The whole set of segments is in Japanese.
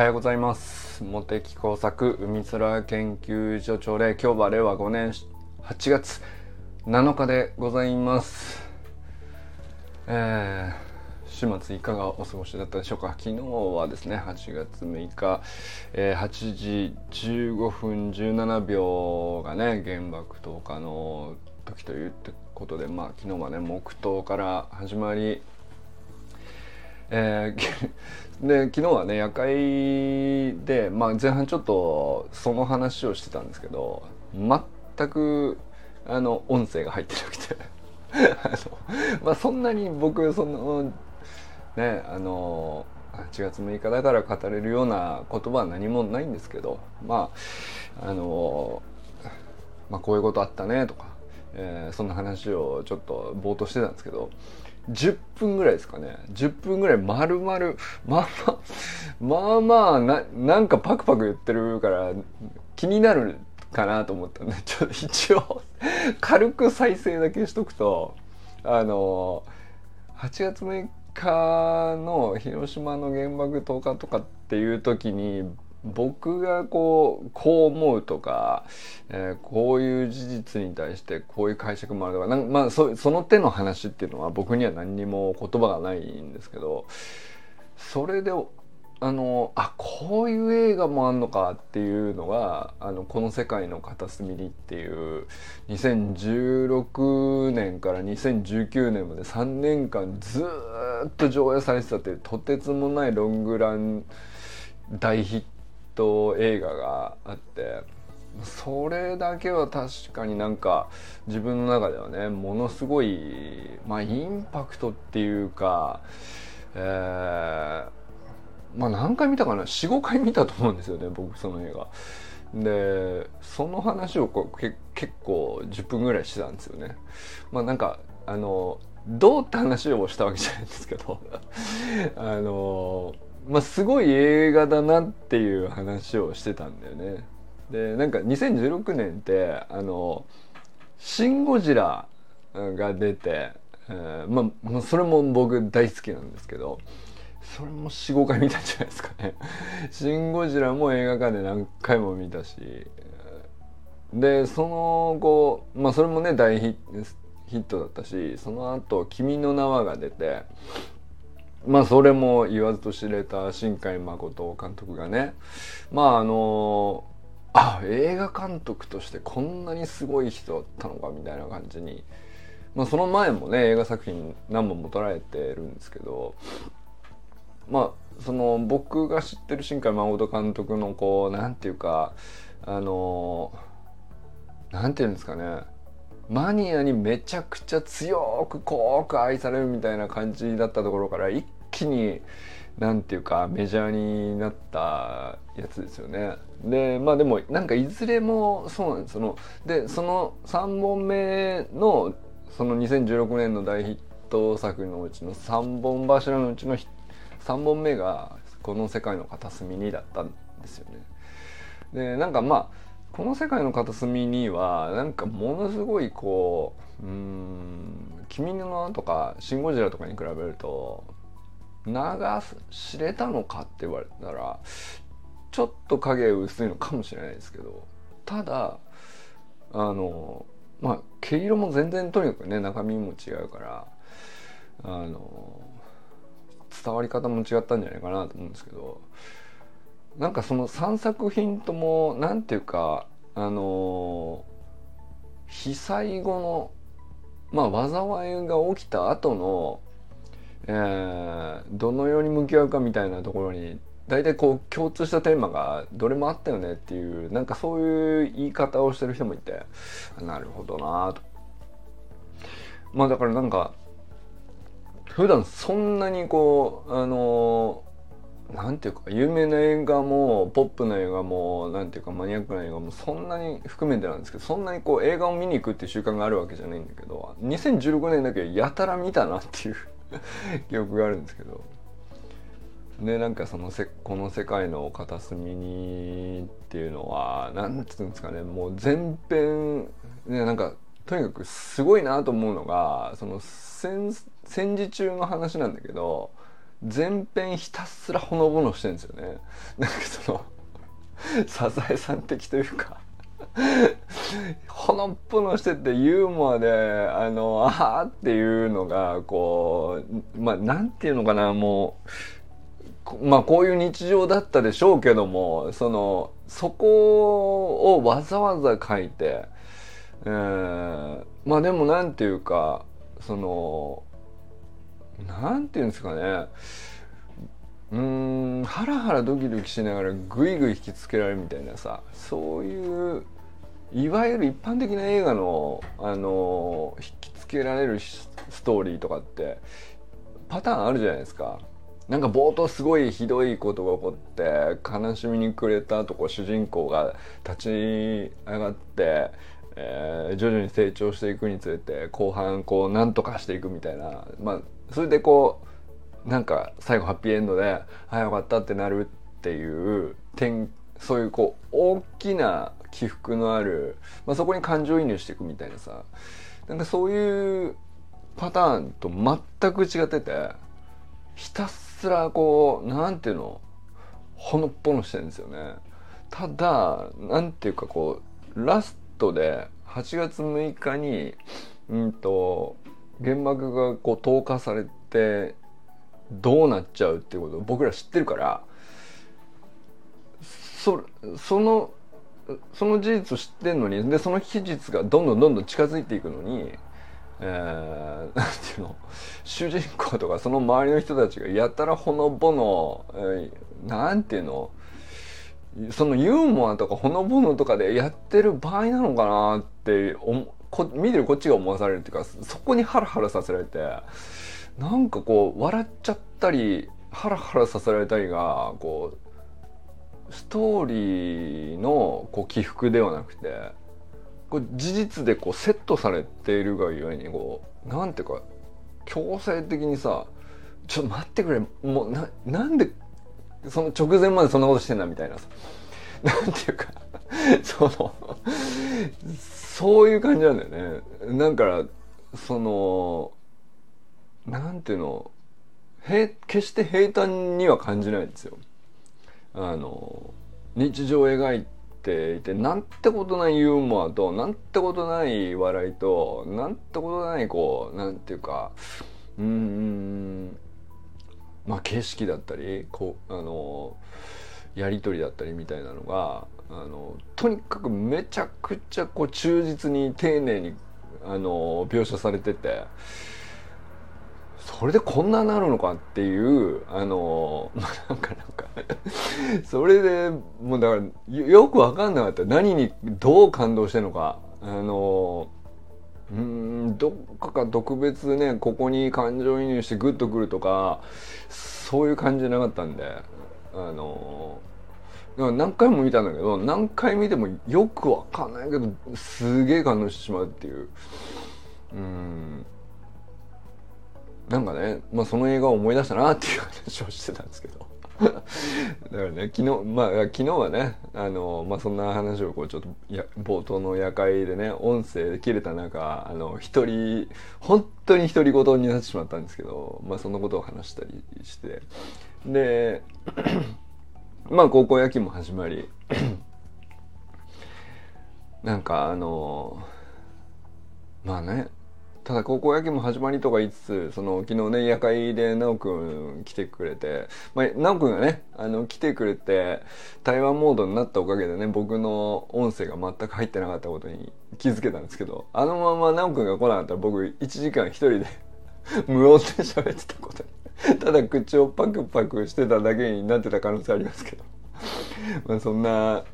はようございます。茂木工作海空研究所長で今日は令和5年8月7日でございます。えー、週末いかがお過ごしだったでしょうか？昨日はですね8月6日、えー、8時15分17秒がね原爆投下の時ということでまあ昨日はね黙祷から始まりえー、で昨日はね夜会で、まあ、前半ちょっとその話をしてたんですけど全くあの音声が入ってなくて。あの、まあ、そんなに僕そのねあの8月6日だから語れるような言葉は何もないんですけどまああの、まあ、こういうことあったねとか、えー、そんな話をちょっと冒頭してたんですけど10分ぐらいですかね。10分ぐらい丸々まあまあまあまあななんかパクパク言ってるから気になるかなと思ったんで ちょっと一応軽く再生だけしとくとあの8月6日の広島の原爆投下とかっていう時に僕がこうこう思うとか、えー、こういう事実に対してこういう解釈もあるとかなんまあそその手の話っていうのは僕には何にも言葉がないんですけどそれであのあこういう映画もあんのかっていうのが「あのこの世界の片隅に」っていう2016年から2019年まで3年間ずっと上映されてたっていうとてつもないロングラン大ヒットト映画があってそれだけは確かになんか自分の中ではねものすごいまあインパクトっていうか、えー、まあ何回見たかな45回見たと思うんですよね僕その映画。でその話をこうけ結構10分ぐらいしてたんですよね。まあなんかあのどうって話をしたわけじゃないんですけど あのまあ、すごい映画だなっていう話をしてたんだよね。でなんか2016年ってあの「シン・ゴジラ」が出て、えー、まあそれも僕大好きなんですけどそれも45回見たんじゃないですかね。シン・ゴジラも映画館で何回も見たしでその後まあそれもね大ヒットだったしその後君の名は」が出てまあそれも言わずと知れた新海誠監督がね。まああのあ映画監督としてこんなにすごい人だったのかみたいな感じに、まあ、その前もね映画作品何本も撮られてるんですけど。まあその僕が知ってる新海誠監督のこうなんていうかあのなんていうんですかね。マニアにめちゃくちゃ強く濃く愛されるみたいな感じだったところから一気に何ていうかメジャーになったやつですよね。でまあでもなんかいずれもそうなんですそのでその3本目のその2016年の大ヒット作のうちの3本柱のうちの3本目がこの世界の片隅にだったんですよね。でなんかまあこの世界の片隅にはなんかものすごいこううん「君の名」とか「シン・ゴジラ」とかに比べると長知れたのかって言われたらちょっと影薄いのかもしれないですけどただあのまあ毛色も全然とにかくね中身も違うからあの伝わり方も違ったんじゃないかなと思うんですけどなんかその3作品とも何ていうかあの被災後のまあ災いが起きた後の、えー、どのように向き合うかみたいなところに大体こう共通したテーマがどれもあったよねっていうなんかそういう言い方をしてる人もいてなるほどなと。まあだからなんか普段そんなにこうあのなんていうか有名な映画もポップな映画もなんていうかマニアックな映画もそんなに含めてなんですけどそんなにこう映画を見に行くっていう習慣があるわけじゃないんだけど2016年だけやたら見たなっていう記憶があるんですけどでなんかそのせこの世界の片隅にっていうのはなんつうんですかねもう全編ねなんかとにかくすごいなと思うのがその戦戦時中の話なんだけど全編ひたすらほのぼのしてるんですよね。なんかそのサザエさん的というかほのっぽのしててユーモアであのあーっていうのがこうまあなんていうのかなもうまあこういう日常だったでしょうけどもそのそこをわざわざ書いて、えー、まあでもなんていうかそのなんていうんですかねうんハラハラドキドキしながらグイグイ引きつけられるみたいなさそういういわゆる一般的な映画の、あの引きつけられるストーリーとかってパターンあるじゃないですか。なんか冒頭すごいひどいことが起こって悲しみに暮れたとこ主人公が立ち上がって、えー、徐々に成長していくにつれて後半こうなんとかしていくみたいなまあそれでこうなんか最後ハッピーエンドで「あよかった」ってなるっていう点そういうこう大きな起伏のある、まあ、そこに感情移入していくみたいなさなんかそういうパターンと全く違っててひたすらこうなんていうのほのっぽのしてるんですよね。ただなんていうかこうラストで8月6日にうんと原爆がこう投下されてどうなっちゃうっていうことを僕ら知ってるからそそのその事実を知ってんのにでその期日がどんどんどんどん近づいていくのに、えー、なんていうの主人公とかその周りの人たちがやたらほのぼの、えー、なんていうのそのユーモアとかほのぼのとかでやってる場合なのかなって思こ見てるこっちが思わされるっていうかそこにハラハラさせられてなんかこう笑っちゃったりハラハラさせられたりがこうストーリーのこう起伏ではなくてこう事実でこうセットされているがゆえにこうなんていうか強制的にさ「ちょっと待ってくれもうななんでその直前までそんなことしてんだ」みたいなさ。なんていうかそのそういう感じなんだよね。だかそのなんていうの？決して平坦には感じないんですよ。あの日常を描いていてなんてことないユーモアとなんてことない笑いとなんてことないこうなんていうかうんまあ景色だったりこうあのやり取りだったりみたいなのがあのとにかくめちゃくちゃこう忠実に丁寧にあの描写されてて。それでこんななるのかっていうあのまあなんかなんかそれでもうだからよく分かんなかった何にどう感動してるのかあのうんどっかか特別ねここに感情移入してグッとくるとかそういう感じじゃなかったんであの何回も見たんだけど何回見てもよく分かんないけどすげえ感動してしまうっていう。うん。なんかね、まあ、その映画を思い出したなっていう話をしてたんですけど。だからね昨日まあ昨日はねあの、まあ、そんな話をこうちょっとや冒頭の夜会でね音声で切れた中あの一人本当に独り言になってしまったんですけど、まあ、そんなことを話したりして。でまあ高校野球も始まり なんかあのまあねただ高校野球も始まりとか言いつつその昨日ね夜会で奈くん来てくれて、まあ、奈くんがねあの来てくれて対話モードになったおかげでね僕の音声が全く入ってなかったことに気づけたんですけどあのまま奈くんが来なかったら僕1時間一人で 無音で喋ってたことにただ口をパクパクしてただけになってた可能性ありますけど。まあそんな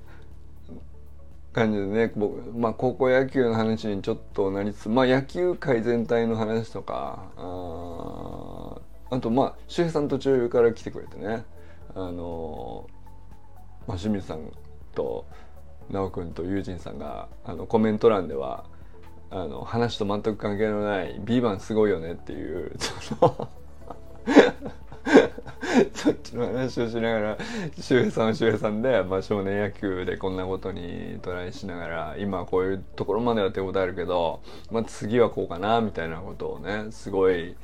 感じでね僕、まあ、高校野球の話にちょっとなりつつ、まあ、野球界全体の話とかああとまあ周平さん途中から来てくれてねあの、まあ、清水さんと奈くんと友人さんがあのコメント欄ではあの話と全く関係のない「ビーバンすごいよね」っていうその そっちの話をしながら周平さんは周平さんで、まあ、少年野球でこんなことにトライしながら今こういうところまでは手応えあるけど、まあ、次はこうかなみたいなことをねすごい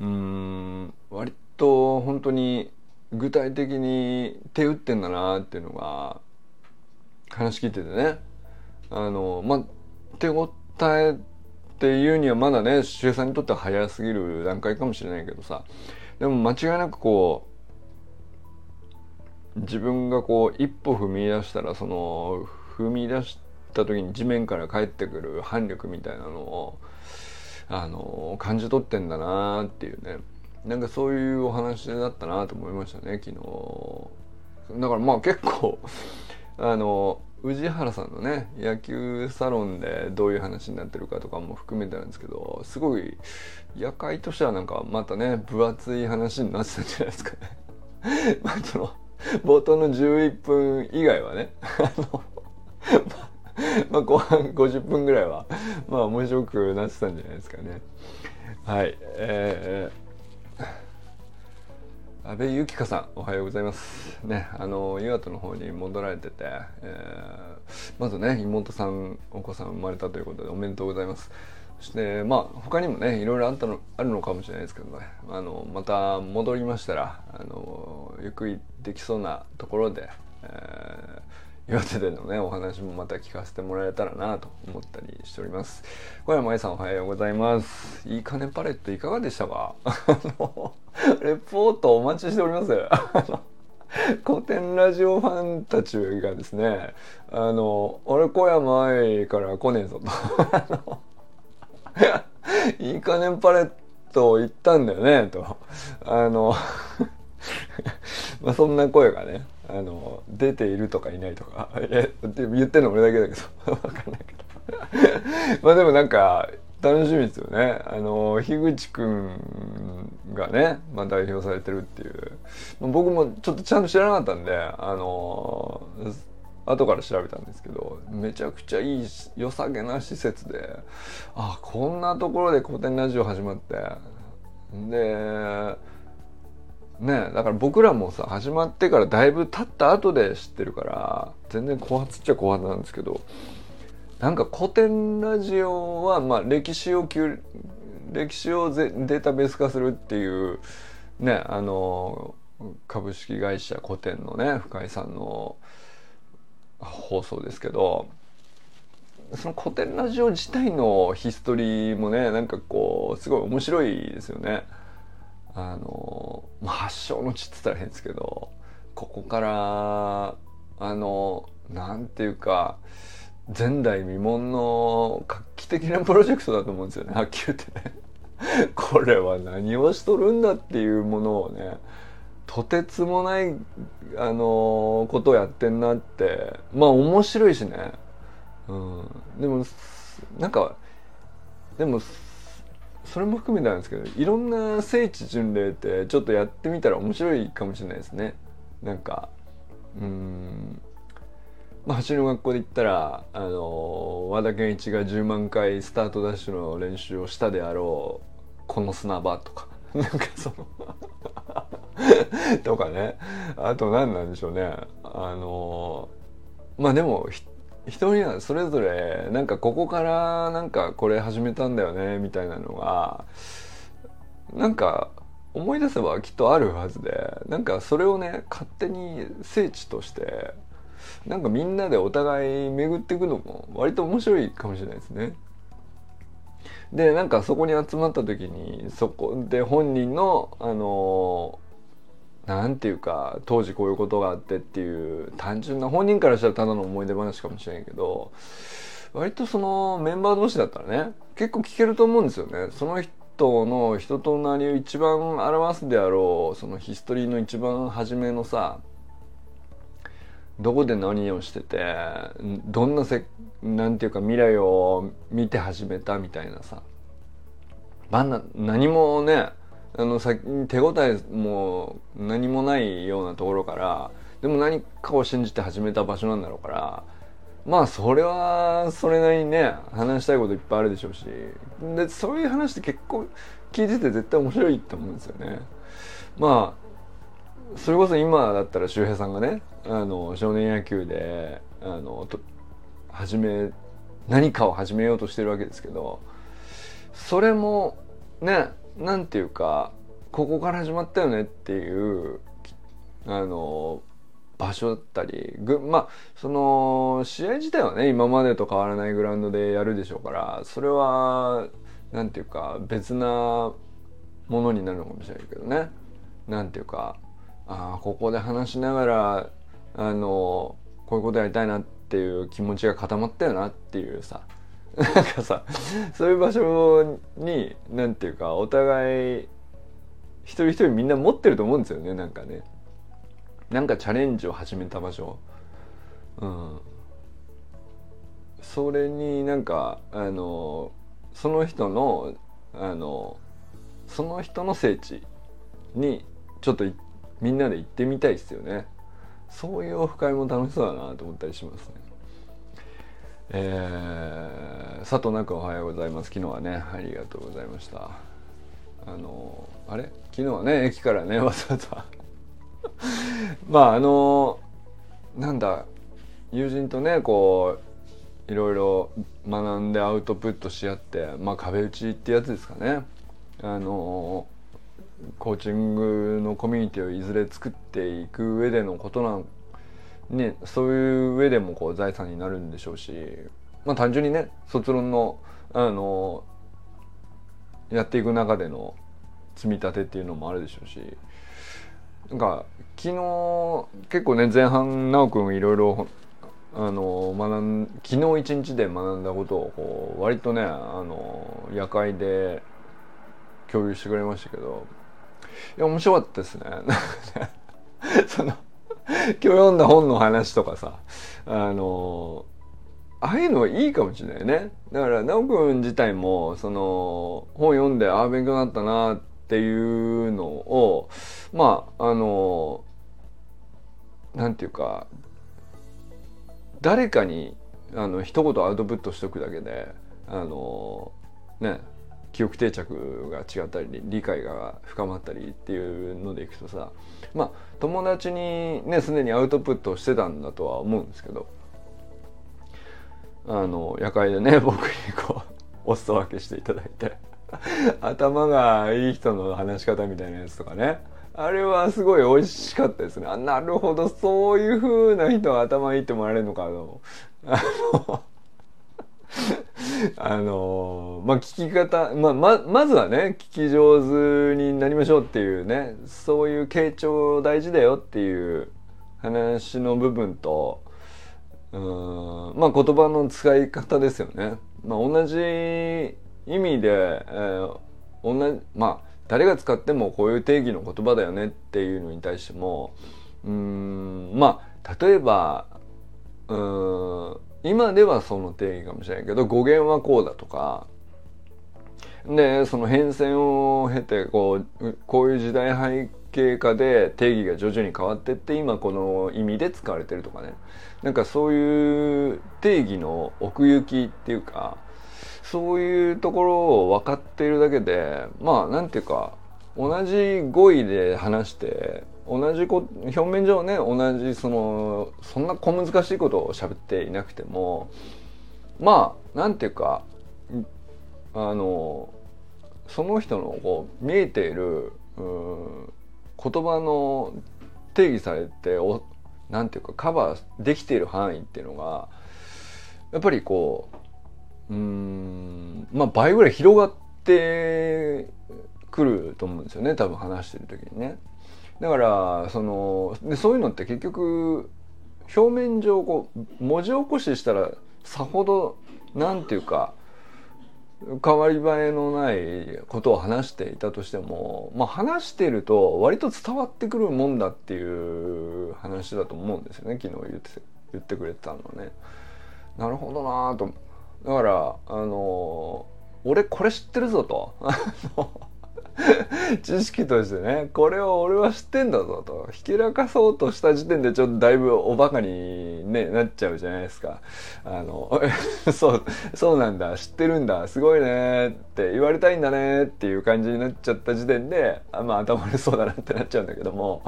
うん割と本当に具体的に手打ってんだなっていうのが話聞いててね。あのまあ手応えっていうにはまだね周平さんにとっては早すぎる段階かもしれないけどさでも間違いなくこう自分がこう一歩踏み出したらその踏み出した時に地面から帰ってくる反力みたいなのをあの感じ取ってんだなっていうね。なんかそういうお話だったなと思いましたね昨日。だからまあ結構あの宇治原さんのね野球サロンでどういう話になってるかとかも含めてなんですけどすごい夜会としてはなんかまたね分厚い話になってたんじゃないですかね。まあその冒頭の11分以外はね あのまあ後半50分ぐらいはまあ面白くなってたんじゃないですかね。はいえー安倍由紀香さんおはようございます。ねあの岩手の方に戻られてて、えー、まずね妹さんお子さん生まれたということでおめでとうございます。そしてまあ他にもねいろいろあったのあるのかもしれないですけどね。あのまた戻りましたらあのゆっくりできそうなところで、えー岩手でのねお話もまた聞かせてもらえたらなと思ったりしております。小山愛さんおはようございます。いいかねパレットいかがでしたか？レポートお待ちしております。古典ラジオファンたちがですねあの俺小山愛から来ねえぞと。いいかねパレット行ったんだよねと。あの まあそんな声がねあの出ているとかいないとかえ言ってるの俺だけだけど 分かんないけど。まあでもなんか楽しみですよね。あの樋口くんがね、まあ、代表されてるっていう。僕もちょっとちゃんと知らなかったんであの後から調べたんですけどめちゃくちゃいい良さげな施設であこんなところで古典ラジオ始まって。でねだから僕らもさ始まってからだいぶ経った後で知ってるから全然後発っちゃ後発なんですけどなんか古典ラジオはまあ歴史を歴史をデータベース化するっていうねあの株式会社古典のね深井さんの放送ですけどその古典ラジオ自体のヒストリーもねなんかこうすごい面白いですよね。あの、まあ、発祥の地って言ったら変ですけどここからあのなんていうか前代未聞の画期的なプロジェクトだと思うんですよねはっきり言って。ね。これは何をしとるんだっていうものをねとてつもないあのことをやってんなって。まあ面白いしね、うん、でもなんかでもそれも含めてなんですけどいろんな聖地巡礼ってちょっとやってみたら面白いかもしれないですね。なんかうん。まあ、走りの学校で言ったらあの和田健一が10万回スタートダッシュの練習をしたであろうこの砂場とか。なんかそのとかね。あと何なんでしょうね。あのまあでも人にはそれぞれなんかここからなんかこれ始めたんだよねみたいなのがなんか思い出せばきっとあるはずでなんかそれをね勝手に聖地としてなんかみんなでお互い巡っていくのも割と面白いかもしれないですね。でなんかそこに集まった時にそこで本人のあの何て言うか当時こういうことがあってっていう単純な本人からしたらただの思い出話かもしれんけど割とそのメンバー同士だったらね結構聞けると思うんですよね。その人の人となりを一番表すであろうそのヒストリーの一番初めのさどこで何をしててどんなせなんていうか未来を見て始めたみたいなさ、何もねあの先手応えも何もないようなところからでも何かを信じて始めた場所なんだろうからまあそれはそれなりにね話したいこといっぱいあるでしょうしでそういう話って結構聞いてて絶対面白いと思うんですよね。まあそれこそ今だったら周平さんがねあの少年野球であのと始め何かを始めようとしてるわけですけどそれもねなんていうかここから始まったよねっていうあの場所だったりぐまあその試合自体はね今までと変わらないグラウンドでやるでしょうからそれは何ていうか別なものになるのかもしれないけどね。何ていうかあここで話しながらあのこういうことやりたいなっていう気持ちが固まったよなっていうさなんかさそういう場所に何ていうかお互い一人一人みんな持ってると思うんですよねなんかね。なんかチャレンジを始めた場所。うん。それになんかあのその人のあのその人の聖地にちょっとみんなで行ってみたいですよね。そういうオフ会も楽しそうだなと思ったりしますね。えー、佐藤中おはようございます。昨日はねありがとうございました。あのあれ？昨日はね駅からね わざわざ。まああのなんだ友人とねこういろいろ学んでアウトプットし合ってまあ壁打ちってやつですかね。あのコーチングのコミュニティをいずれ作っていく上でのことなんねそういう上でもこう財産になるんでしょうしまあ単純にね卒論のあのやっていく中での積み立てっていうのもあるでしょうしなんか昨日結構ね前半奈くんいろいろあの学ん昨日一日で学んだことをこう割とねあの夜会で共有してくれましたけどいや面白かったですね。その 今日読んだ本の話とかさあのああいうのはいいかもしれないね。だから奈くん自体もその本読んでああ勉強になったなっていうのをまああのなんていうか誰かにあの一言アウトプットしとくだけであのね記憶定着が違ったり理解が深まったりっていうのでいくとさまあ友達にねすでにアウトプットしてたんだとは思うんですけどあの夜会でね 僕にこうお裾分けしていただいて 頭がいい人の話し方みたいなやつとかねあれはすごい美味しかったですね。あなるほどそういう風な人が頭いいってもらえるのかあのあのまあ聞き方、まあ、ままずはね聞き上手になりましょうっていうねそういう傾聴大事だよっていう話の部分とうんまあ言葉の使い方ですよね。まあ、同じ意味で、えー、同じまあ誰が使ってもこういう定義の言葉だよねっていうのに対してもうんまあ例えばうん今ではその定義かもしれないけど語源はこうだとかでその変遷を経てこうこういう時代背景下で定義が徐々に変わってって今この意味で使われてるとかね。なんかそういう定義の奥行きっていうかそういうところを分かっているだけでまあなんていうか同じ語彙で話して同じこ表面上ね同じそのそんな小難しいことを喋っていなくてもまあなんていうかあのその人のこう見えているう言葉の定義されておなんていうかカバーできている範囲っていうのがやっぱりこううんまあ倍ぐらい広がってくると思うんですよね多分話してる時にね。だからそのでそういうのって結局表面上こう文字起こししたらさほどなんていうか変わり映えのないことを話していたとしても、まあ、話してると割と伝わってくるもんだっていう話だと思うんですよね昨日言って言ってくれてたのはね。なるほどなとだからあの俺これ知ってるぞと。知識としてねこれを俺は知ってんだぞと。ひけらかそうとした時点でちょっとだいぶおバカに、ね、なっちゃうじゃないですか。あの そうそうなんだ。知ってるんだ。すごいねって言われたいんだね。っていう感じになっちゃった時点であまあ頭悪そうだなってなっちゃうんだけども。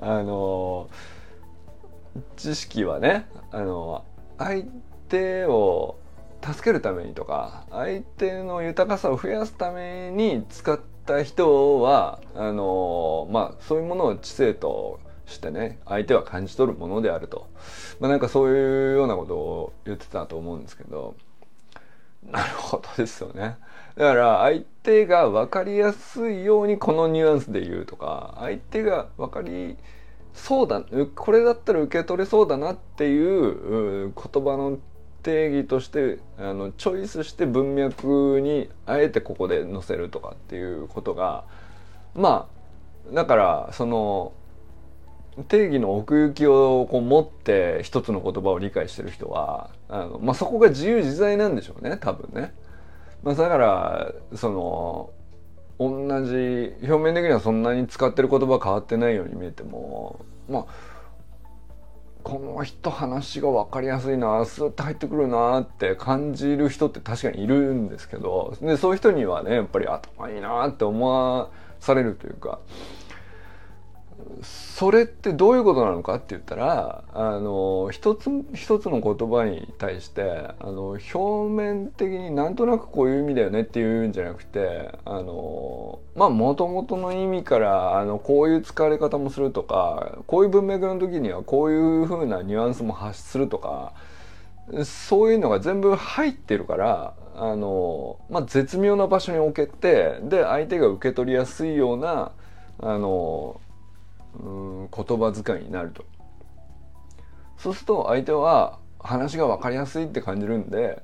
あの知識はねあの相手を助けるためにとか相手の豊かさを増やすために使ってった人はあのまあそういうものを知性としてね相手は感じ取るものであると、まあ、なんかそういうようなことを言ってたと思うんですけどなるほどですよね。だから相手が分かりやすいようにこのニュアンスで言うとか相手が分かりそうだこれだったら受け取れそうだなっていう言葉の定義としてあのチョイスして文脈にあえてここで載せるとかっていうことがまあだからその定義の奥行きをこう持って一つの言葉を理解してる人はあの、まあ、そこが自由自在なんでしょうね多分ね。まあ、だからその同じ表面的にはそんなに使ってる言葉変わってないように見えてもまあこの人話が分かりやすいなスーッと入ってくるなって感じる人って確かにいるんですけどでそういう人にはねやっぱり頭いいなって思わされるというかそれってどういうことなのかって言ったらあの一つ一つの言葉に対してあの表面的になんとなくこういう意味だよねっていうんじゃなくてあのまあもともとの意味からあのこういう使われ方もするとかこういう文脈の時にはこういうふうなニュアンスも発するとかそういうのが全部入ってるからあの、まあ、絶妙な場所に置けてで相手が受け取りやすいようなあの言葉遣いになるとそうすると相手は話が分かりやすいって感じるんで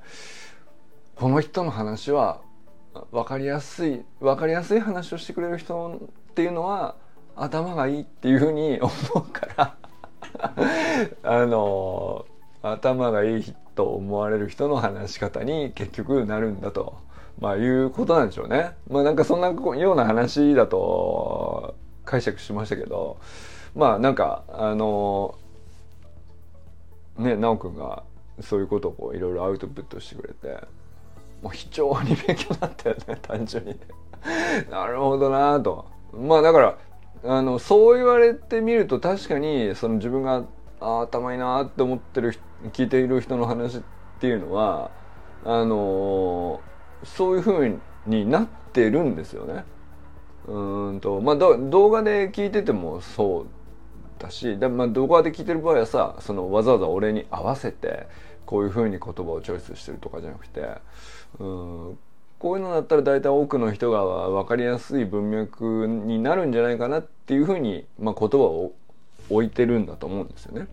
この人の話は分かりやすい分かりやすい話をしてくれる人っていうのは頭がいいっていうふうに 思うからあの頭がいいと思われる人の話し方に結局なるんだと、まあ、いうことなんでしょうね。まあなんかそんなような話だと解釈しましたけどまあなんかあのね奈くんがそういうことをいろいろアウトプットしてくれてもう非常に勉強になったよね 単純になるほどなとまあだからあのそう言われてみると確かにその自分があ頭いいなって思ってる聞いている人の話っていうのはあのそういうふうになってるんですよね。うんとまあ動画で聞いててもそうだしで、まあ、動画で聞いてる場合はさそのわざわざ俺に合わせてこういうふうに言葉をチョイスしてるとかじゃなくてうんこういうのだったら大体多くの人が分かりやすい文脈になるんじゃないかなっていうふうに、まあ、言葉を置いてるんだと思うんですよね。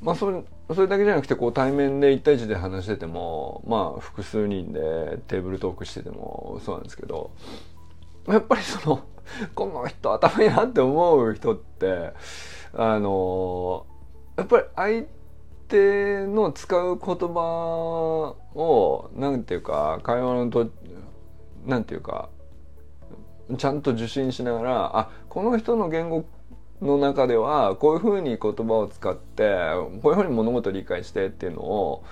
まあそれそれだけじゃなくてこう対面で1対1で話しててもまあ複数人でテーブルトークしててもそうなんですけどやっぱりその この人頭いいなって思う人ってあのやっぱり相手の使う言葉をなんていうか会話のとなんていうかちゃんと受信しながらあこの人の言語の中ではこういうふうに言葉を使ってこういうふうに物事を理解してっていうのを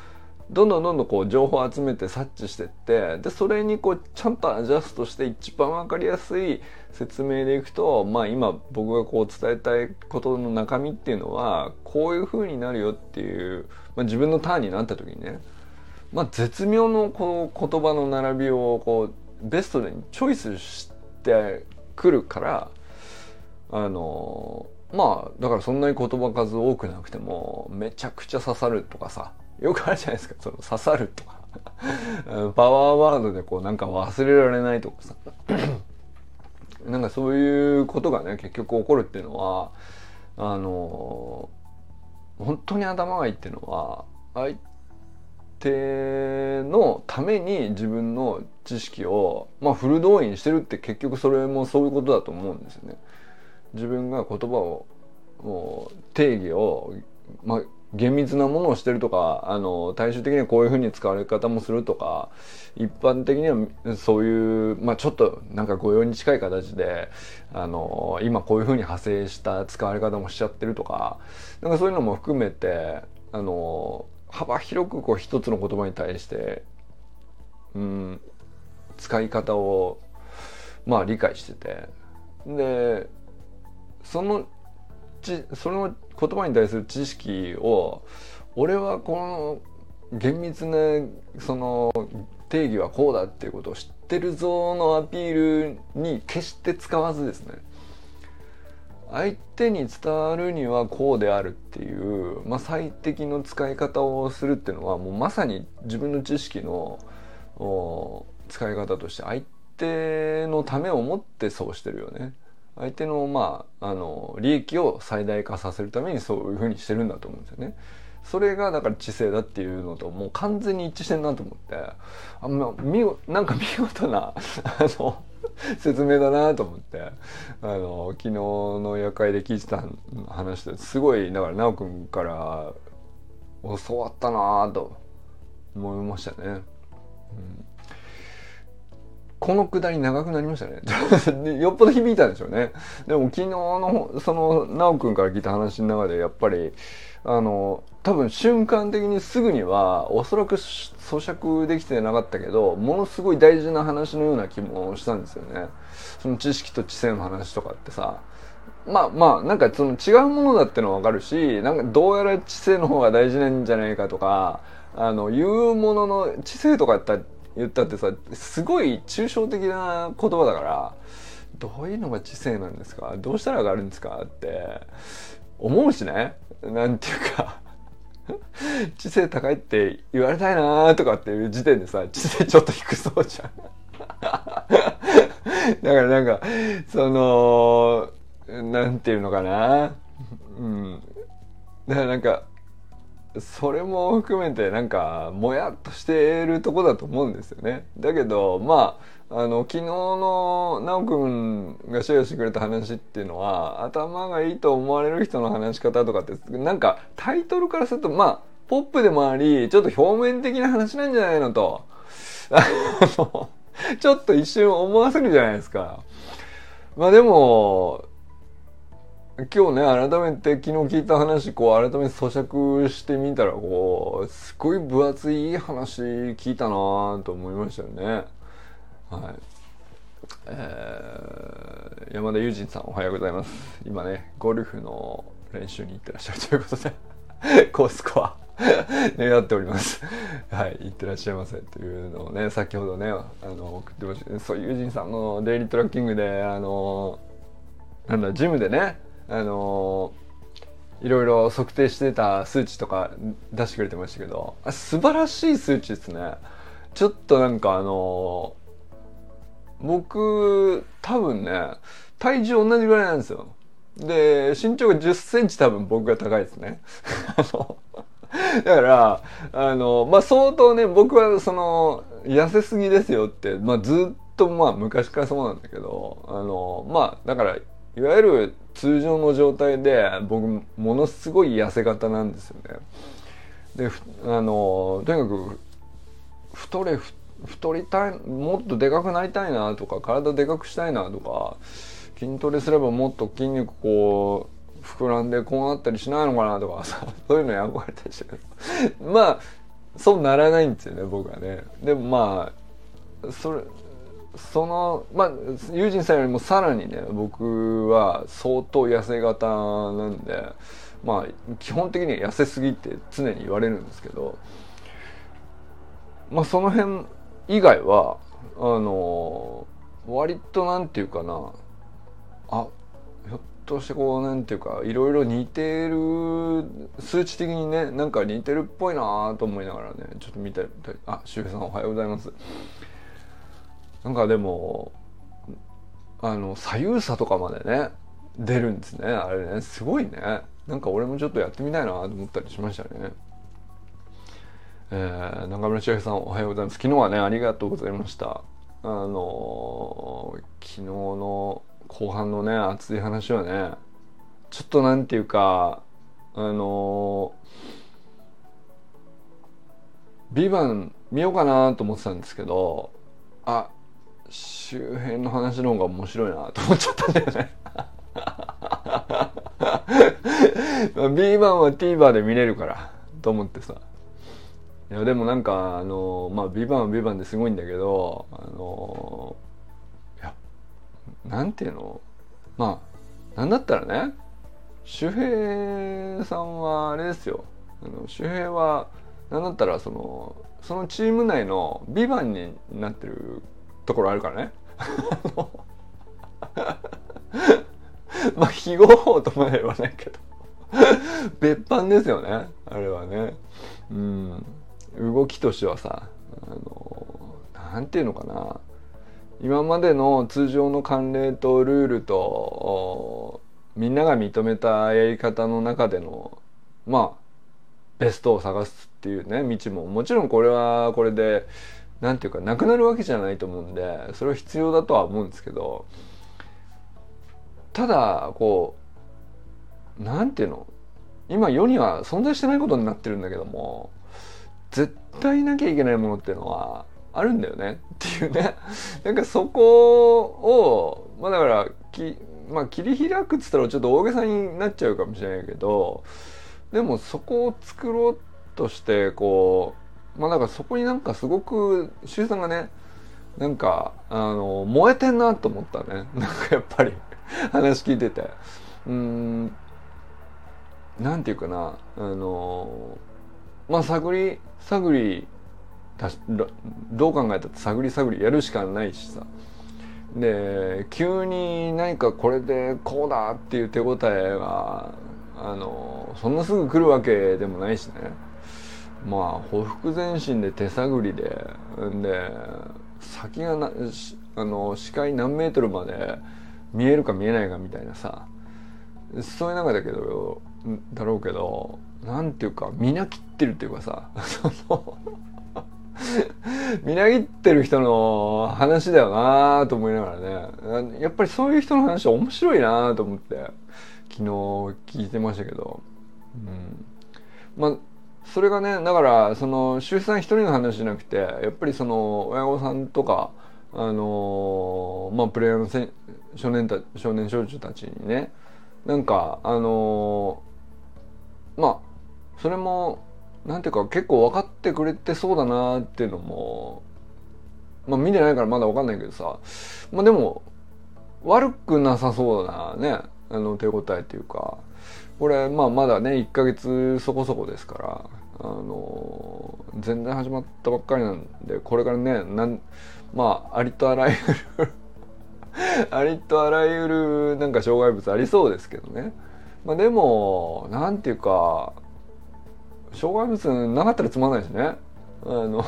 どんどんどんどんこう情報を集めて察知してってでそれにこうちゃんとアジャストして一番分かりやすい説明でいくとまあ今僕がこう伝えたいことの中身っていうのはこういう風になるよっていう、まあ、自分のターンになった時にね、まあ、絶妙のこの言葉の並びをこうベストでチョイスしてくるからあのまあだからそんなに言葉数多くなくてもめちゃくちゃ刺さるとかさよくあるじゃないですか。その刺さるとか。パワーワードでこうなんか忘れられないとかさ。なんかそういうことがね結局起こるっていうのはあの本当に頭がいいっていうのは相手のために自分の知識を、まあ、フル動員してるって結局それもそういうことだと思うんですよね。自分が言葉をもう定義を、まあ、厳密なものをしてるとかあの大衆的にはこういうふうに使われ方もするとか一般的にはそういう、まあ、ちょっとなんか御用に近い形であの今こういうふうに派生した使われ方もしちゃってるとかなんかそういうのも含めてあの幅広くこう一つの言葉に対して、うん、使い方をまあ理解してて。でそのちその言葉に対する知識を俺はこの厳密なその定義はこうだっていうことを知ってるぞのアピールに決して使わずですね相手に伝わるにはこうであるっていう、まあ、最適の使い方をするっていうのはもうまさに自分の知識の使い方として相手のためを思ってそうしてるよね。相手のまああの利益を最大化させるためにそういうふうにしてるんだと思うんですよね。それがだから知性だっていうのともう完全に一致してるなと思ってあ、ま、見なんか見事なあの説明だなと思ってあの昨日の夜会で聞いてた話ですごいだから奈くんから教わったなと思いましたね。うんこのくだり長くなりましたね。よっぽど響いたんでしょうね。でも昨日のその奈くんから聞いた話の中でやっぱりあの多分瞬間的にすぐにはおそらく咀嚼できてなかったけどものすごい大事な話のような気もしたんですよね。その知識と知性の話とかってさまあまあなんかその違うものだってのはわかるしなんかどうやら知性の方が大事なんじゃないかとかあの言うものの知性とかった言ったってさすごい抽象的な言葉だからどういうのが知性なんですか？どうしたら上がるんですか？って思うしね？なんていうか 知性高いって言われたいなとかっていう時点でさ知性ちょっと低そうじゃん。だからなんかそのなんていうのかな？うん。だからなんかそれも含めてなんかもやっとしているとこだと思うんですよね。だけどまああの昨日の奈くんがシェアしてくれた話っていうのは頭がいいと思われる人の話し方とかってなんかタイトルからするとまあポップでもありちょっと表面的な話なんじゃないのと ちょっと一瞬思わせるじゃないですか。まあでも今日ね改めて昨日聞いた話こう改めて咀嚼してみたらこうすごい分厚い話聞いたなぁと思いましたよね。はいえー、山田友人さんおはようございます。今ねゴルフの練習に行ってらっしゃるということで コースコア願っております。はい、行ってらっしゃいませというのをね、先ほどね、あの送ってました。そう、友人さんのデイリートラッキングで、あの、なんだ、ジムでね、あのいろいろ測定してた数値とか出してくれてましたけど素晴らしい数値ですね。ちょっとなんかあの僕多分ね体重同じぐらいなんですよ。で身長が1 0センチ多分僕が高いですね。だからあのまあ相当ね僕はその痩せすぎですよって、まあ、ずっとまあ昔からそうなんだけどあのまあだからいわゆる通常の状態で僕ものすごい痩せ型なんですよね。であのとにかく太れ太りたいもっとでかくなりたいなとか体でかくしたいなとか筋トレすればもっと筋肉こう膨らんでこうなったりしないのかなとかさ そういうのに憧れたりして まあそうならないんですよね僕はね。でもまあそれそのまあ友人さんよりもさらにね僕は相当痩せ型なんでまあ基本的には痩せすぎって常に言われるんですけどまあその辺以外はあの割となんていうかなあひょっとしてこうなんていうかいろいろ似てる数値的にねなんか似てるっぽいなと思いながらねちょっと見てあ周平さんおはようございます。なんかでもあの左右差とかまでね出るんですね。あれねすごいね。なんか俺もちょっとやってみたいなと思ったりしましたね。えー、中村千秋さんおはようございます。昨日はねありがとうございました。あのー、昨日の後半のね熱い話はねちょっとなんていうかあのー、ビバン見ようかなと思ってたんですけどあ周辺の話の方が面白いなと思っちゃったんだよね。まあ、B 版は TVer で見れるからと思ってさ。いやでもなんかあのまあ B 版は B 版ですごいんだけどあのいやなんていうの？まあなんだったらね周平さんはあれですよ。あの周平はなんだったらそのそのチーム内のビバンになってるところあるからね。まあ非合法とまではないけど。別班ですよね。あれはね。うん。動きとしてはさあのなんていうのかな。今までの通常の慣例とルールとみんなが認めたやり方の中でのまあベストを探すっていうね道も。もちろんこれはこれで何て言うかなくなるわけじゃないと思うんでそれは必要だとは思うんですけどただこう何て言うの今世には存在してないことになってるんだけども絶対なきゃいけないものっていうのはあるんだよねっていうね。なんかそこをまあだからき、まあ、切り開くっつったらちょっと大げさになっちゃうかもしれないけどでもそこを作ろうとしてこうまあだからそこになんかすごく周さんがねなんかあの燃えてんなと思ったね。なんかやっぱり話聞いてて。うんなんていうかなあのまあ探り探りどう考えたって探り探りやるしかないしさ。で急に何かこれでこうだっていう手応えがあのそんなすぐ来るわけでもないしね。まあほふ前進で手探りでで先がなあの視界何メートルまで見えるか見えないかみたいなさそういう中だけどだろうけどなんていうかみな切ってるっていうかさ みなぎってる人の話だよなと思いながらねやっぱりそういう人の話面白いなと思って昨日聞いてましたけど、うん、まあそれがねだからその周さん一人の話じゃなくてやっぱりその親御さんとかあのー、まあプレイヤーのせ少年た少年少女たちにねなんかあのー、まあそれもなんていうか結構分かってくれてそうだなっていうのもまあ見てないからまだ分かんないけどさまあでも悪くなさそうなねあの手応えっていうか。これまあまだね1ヶ月そこそこですからあの全然始まったばっかりなんでこれからねなんまあありとあらゆる ありとあらゆるなんか障害物ありそうですけどね。まあでもなんていうか障害物なかったらつまんないしね。あの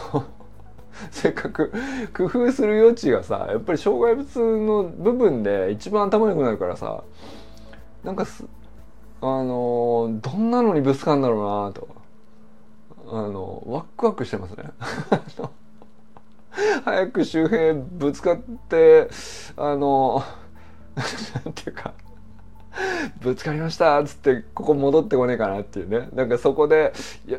せっかく工夫する余地がさやっぱり障害物の部分で一番頭良くなるからさなんかあのどんなのにぶつかるんだろうなと。あのワクワクしてますね。早く周平ぶつかってあのなんていうかぶつかりましたっつってここ戻ってこねえかなっていうね。なんかそこで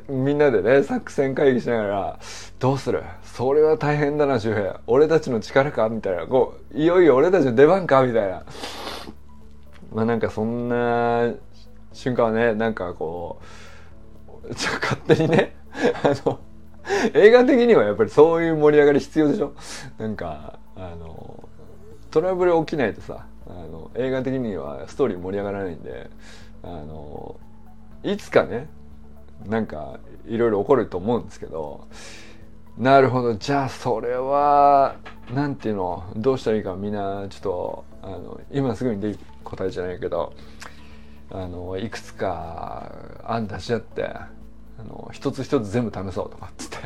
みんなでね作戦会議しながらどうする？それは大変だな周平俺たちの力か？みたいな。こういよいよ俺たちの出番か？みたいな。まあなんかそんな瞬間はねなんかこうちょ勝手にね あの映画的にはやっぱりそういう盛り上がり必要でしょ？なんかあのトラブル起きないとさあの映画的にはストーリー盛り上がらないんであのいつかねなんかいろいろ起こると思うんですけどなるほどじゃあそれは何ていうの？どうしたらいいかみんなちょっとあの今すぐに出る答えじゃないけどあのいくつか案出し合ってあの一つ一つ全部試そうとかっつって。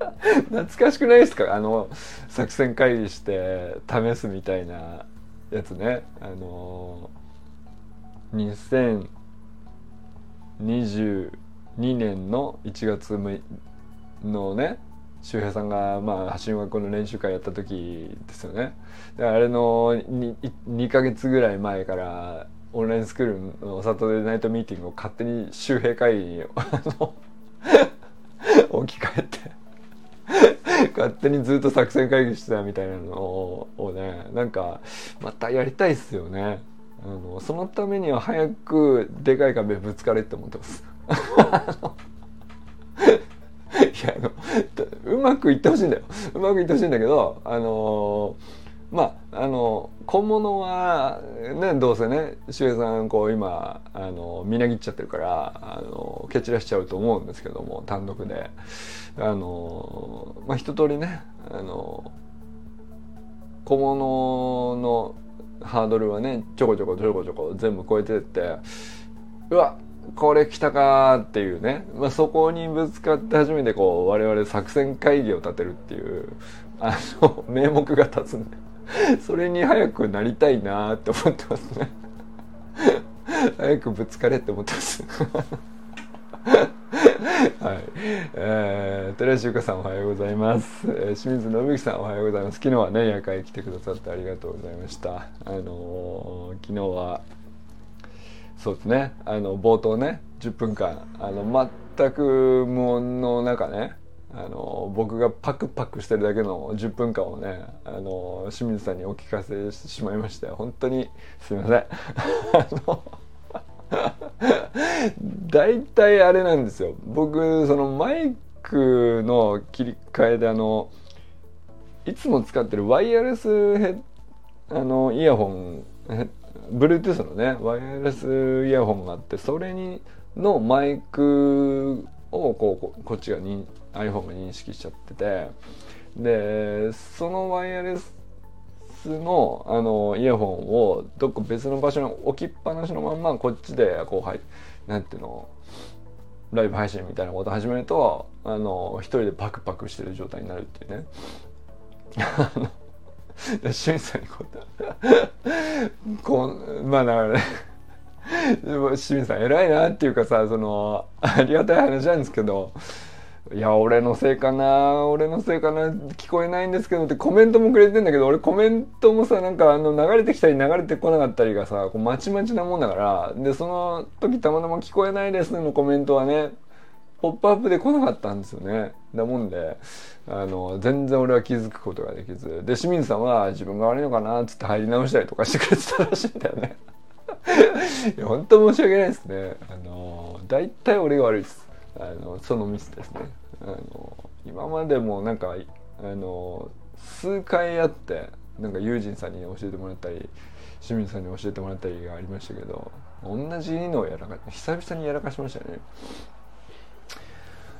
懐かしくないですか？あの作戦会議して試すみたいなやつね。あの2022年の1月のね周平さんがまあ橋学校の練習会やった時ですよね。あれの 2, 2ヶ月ぐらい前からオンラインスクールのサトデーナイトミーティングを勝手に周平会議に置き換えて 勝手にずっと作戦会議してたみたいなのをねなんかまたやりたいっすよね。あのそのためには早くでかい壁ぶつかれって思ってます。いやあのうまくいってほしいんだよ。うまくいってほしいんだけどあのまああの小物はねどうせね周平さんこう今あのみなぎっちゃってるからあの蹴散らしちゃうと思うんですけども単独で。あのまあ一通りねあの小物のハードルはねちょこちょこちょこちょこ全部超えてってうわこれ来たかっていうね、まあ、そこにぶつかって初めてこう我々作戦会議を立てるっていうあの名目が立つんで。それに早くなりたいなって思ってますね 早くぶつかれって思ってます はい。えー、寺石由香さんおはようございます。えー、清水信之さんおはようございます。昨日はね、夜会来てくださってありがとうございました。あのー、昨日は、そうですね、あの、冒頭ね、10分間、あの、全く無音の中ね、あの僕がパクパクしてるだけの10分間をねあの清水さんにお聞かせしてしまいまして本当にすいません。あの 大体あれなんですよ僕そのマイクの切り替えであのいつも使ってるワイヤレスヘあのイヤホン Bluetooth のねワイヤレスイヤホンがあってそれにのマイクをこうこっちがに iPhone が認識しちゃっててでそのワイヤレスのあのイヤホンをどっか別の場所に置きっぱなしのまんまこっちでこうはいなんていうのライブ配信みたいなこと始めるとあの一人でパクパクしてる状態になるっていうね。清水さんにこうこうまあだからね清水さん偉いなっていうかさそのありがたい話なんですけどいや俺のせいかな。俺のせいかな。聞こえないんですけどってコメントもくれてんだけど俺コメントもさなんかあの流れてきたり流れてこなかったりがさこうまちまちなもんだから。でその時たまたま聞こえないですのコメントはねポップアップで来なかったんですよね。だもんで。あの全然俺は気づくことができず。で清水さんは自分が悪いのかなつって入り直したりとかしてくれてたらしいんだよね。いや本当申し訳ないですね。あの大体俺が悪いです。あのそのミスですねあの今までもなんかあの数回やってなんか友人さんに教えてもらったり清水さんに教えてもらったりがありましたけど同じのをやらかし久々にやらかしましたね。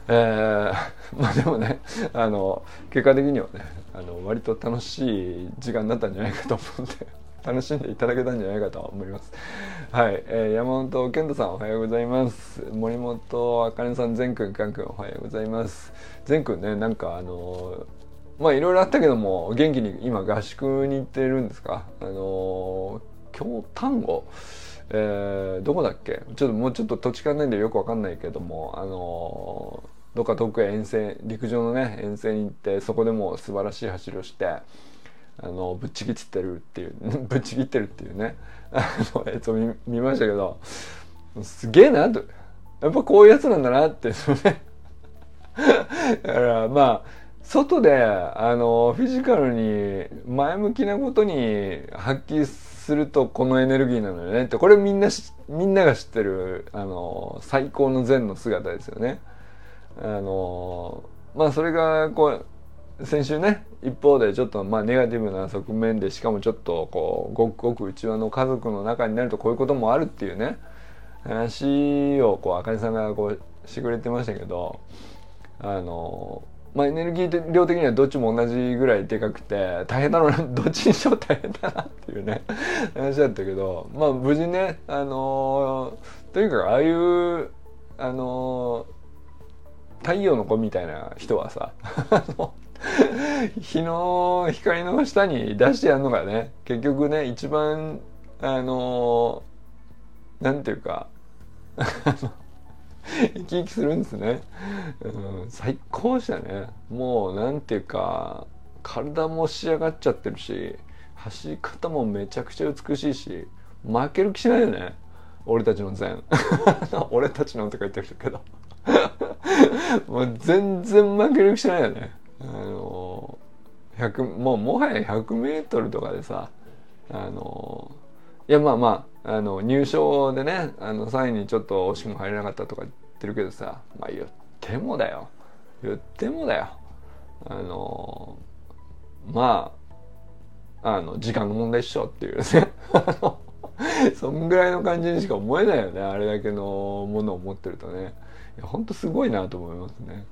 えー、まあでもねあの結果的にはねあの割と楽しい時間になったんじゃないかと思うんで楽しんでいただけたんじゃないかと思います。はい、えー、山本健太さんおはようございます。森本あかねさん、善くん、かんくんおはようございます。善くんね、なんかあのー、まあいろいろあったけども元気に今合宿に行ってるんですか？あのー、京丹後？えー、どこだっけ？ちょっともうちょっと土地勘ないんでよくわかんないけどもあのー、どっか遠くへ遠征陸上のね遠征に行ってそこでも素晴らしい走りをしてあのぶっちぎってるっていう ぶっちぎってるっていうね。あのやつを見見ましたけどすげえなと。やっぱこういうやつなんだなってね。だからまあ外であのフィジカルに前向きなことに発揮するとこのエネルギーなのよねってこれみんなみんなが知ってるあの最高の善の姿ですよね。あのまあそれがこう先週ね一方でちょっとまあネガティブな側面でしかもちょっとこうごくごく内輪の家族の中になるとこういうこともあるっていうね話をこうあかりさんがこうしてくれてましたけどあのまあエネルギー量的にはどっちも同じぐらいでかくて大変だろうな どっちにしろ大変だなっていうね 話だったけどまあ無事ねあのとにかくああいうあの太陽の子みたいな人はさ 日の光の下に出してやるのがね結局ね一番あのなんていうか 生き生きするんですね、うん、最高でしたね。もうなんていうか体も仕上がっちゃってるし走り方もめちゃくちゃ美しいし負ける気しないよね。俺たちの善 俺たちのとか言ってるけど。もう全然負ける気しないよね。あの100もうもはや 100m とかでさあのいやまあまああの入賞でねあの3位にちょっと惜しくも入れなかったとか言ってるけどさまあ言ってもだよ。言ってもだよ。あのまああの時間の問題っしょっていうね。そんぐらいの感じにしか思えないよね。あれだけのものを持ってるとね。いやほんとすごいなと思いますね。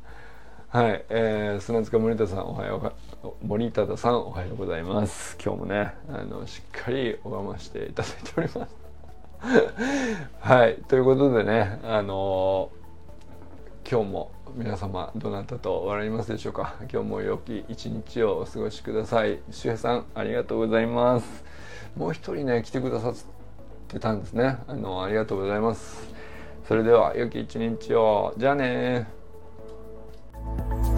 はい、えー、砂塚森田さんおはよう森田さんおはようございます。今日もねあのしっかり拝ましていただいております。はいということでねあのー、今日も皆様どなたと笑いますでしょうか。今日も良き一日をお過ごしください。周平さんありがとうございます。もう一人ね来てくださってたんですね。あのありがとうございます。それでは良き一日を。じゃあね Thank you.